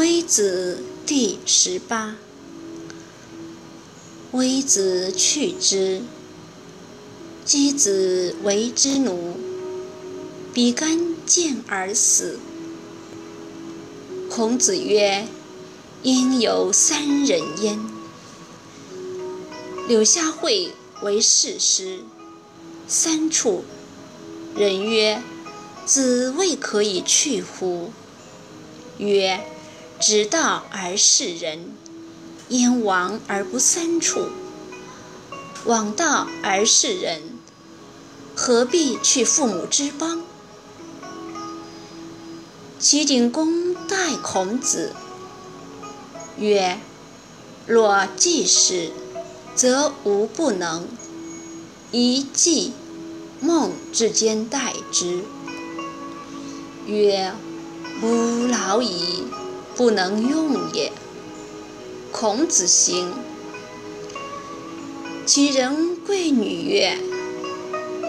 微子第十八。微子去之，箕子为之奴，比干见而死。孔子曰：“应有三人焉。”柳下惠为士师，三处。人曰：“子未可以去乎？”曰：“直道而事人，焉王而不三处？枉道而事人，何必去父母之邦？”齐景公待孔子曰：“若季使，则无不能；以季、孟之间待之。”曰。吾老矣，不能用也。孔子行。其人贵女曰：“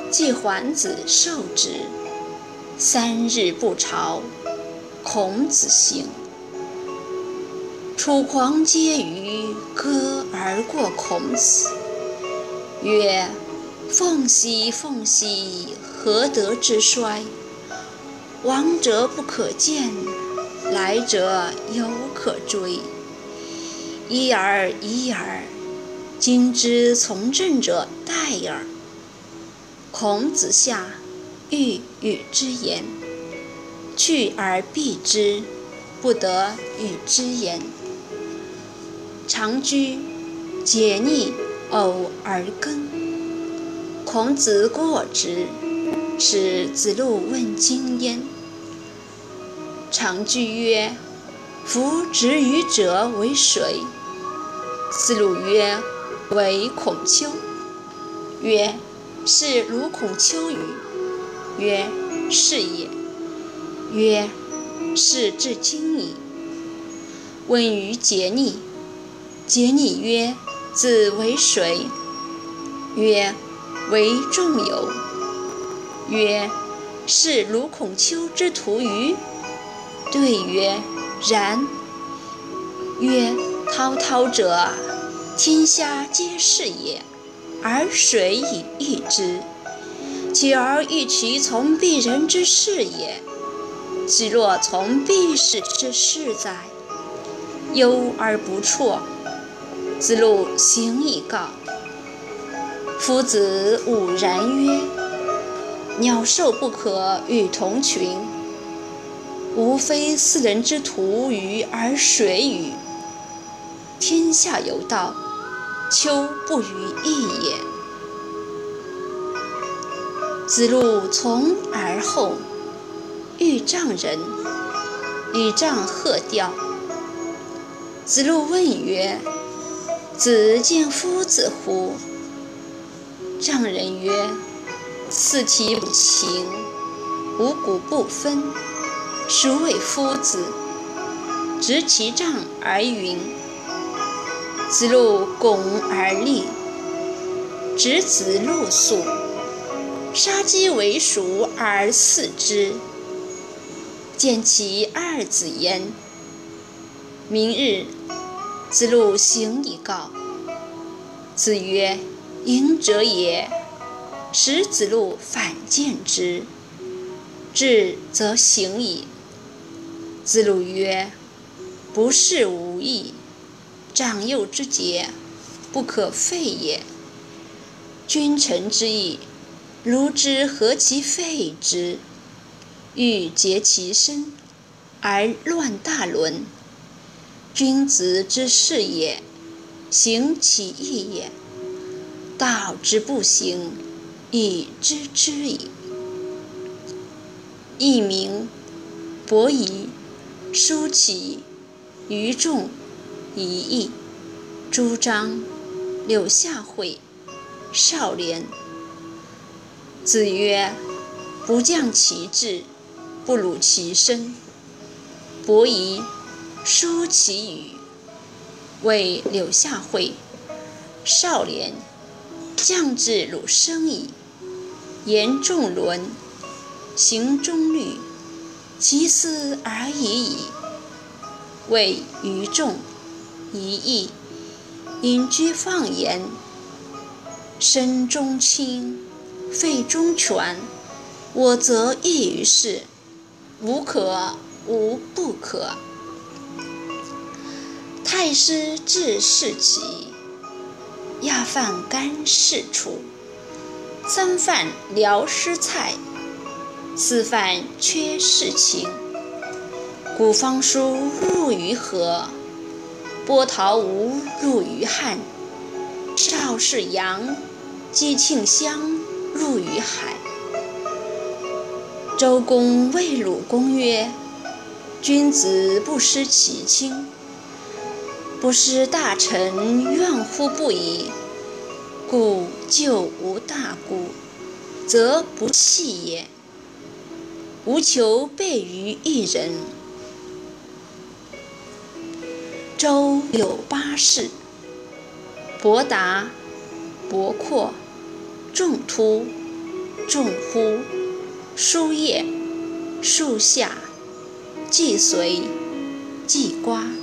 季桓子受之，三日不朝。”孔子行。楚狂皆于歌而过孔子，曰：“凤兮凤兮，何德之衰？”往者不可见，来者犹可追。一而一而，今之从政者殆耳。孔子下，欲与之言，去而避之，不得与之言。常居，解逆，偶而耕。孔子过之。使子路问今焉。常居曰：“夫执鱼者为谁？”子路曰：“为孔丘。”曰：“是如孔丘与？”曰：“是也。”曰：“是至今矣。”问于桀逆，桀逆曰：“子为谁？”曰：“为仲由。”曰：是如孔丘之徒欤？对曰：然。曰：滔滔者，天下皆是也，而谁以易之？其而欲其从鄙人之事也。其若从鄙士之事哉？忧而不辍。子路行以告。夫子午然曰。鸟兽不可与同群，吾非斯人之徒鱼而谁与？天下有道，丘不与义也。子路从而后，遇丈人，与丈鹤钓。子路问曰：“子见夫子乎？”丈人曰：四体不勤，五谷不分，孰谓夫子？执其杖而云。子路拱而立，执子路宿，杀鸡为黍而饲之。见其二子焉。明日，子路行以告。子曰：“隐者也。”使子路反见之，至则行矣。子路曰：“不是无义，长幼之节，不可废也。君臣之义，如之何其废之？欲竭其身，而乱大伦。君子之事也，行其义也。道之不行。”以知之矣。佚名，伯夷、叔其、于众、一义、朱张、柳下惠、少年。子曰：“不降其志，不辱其身。”伯夷、叔齐语，谓柳下惠、少年，降至汝生矣。言仲伦，行中律，其斯而已矣。谓于众，一义，隐居放言，身中轻，肺中全，我则异于世，无可无不可。太师治事起，亚饭干事出，三饭聊失菜，四犯缺事情。古方书入于河，波涛无入于汉。邵氏阳，姬庆香入于海。周公谓鲁公曰：“君子不失其亲，不失大臣，怨乎不已。故救无大故，则不弃也。无求备于一人。”周有八士：伯达、伯阔、仲突、仲忽、叔夜、叔夏、季随、季瓜。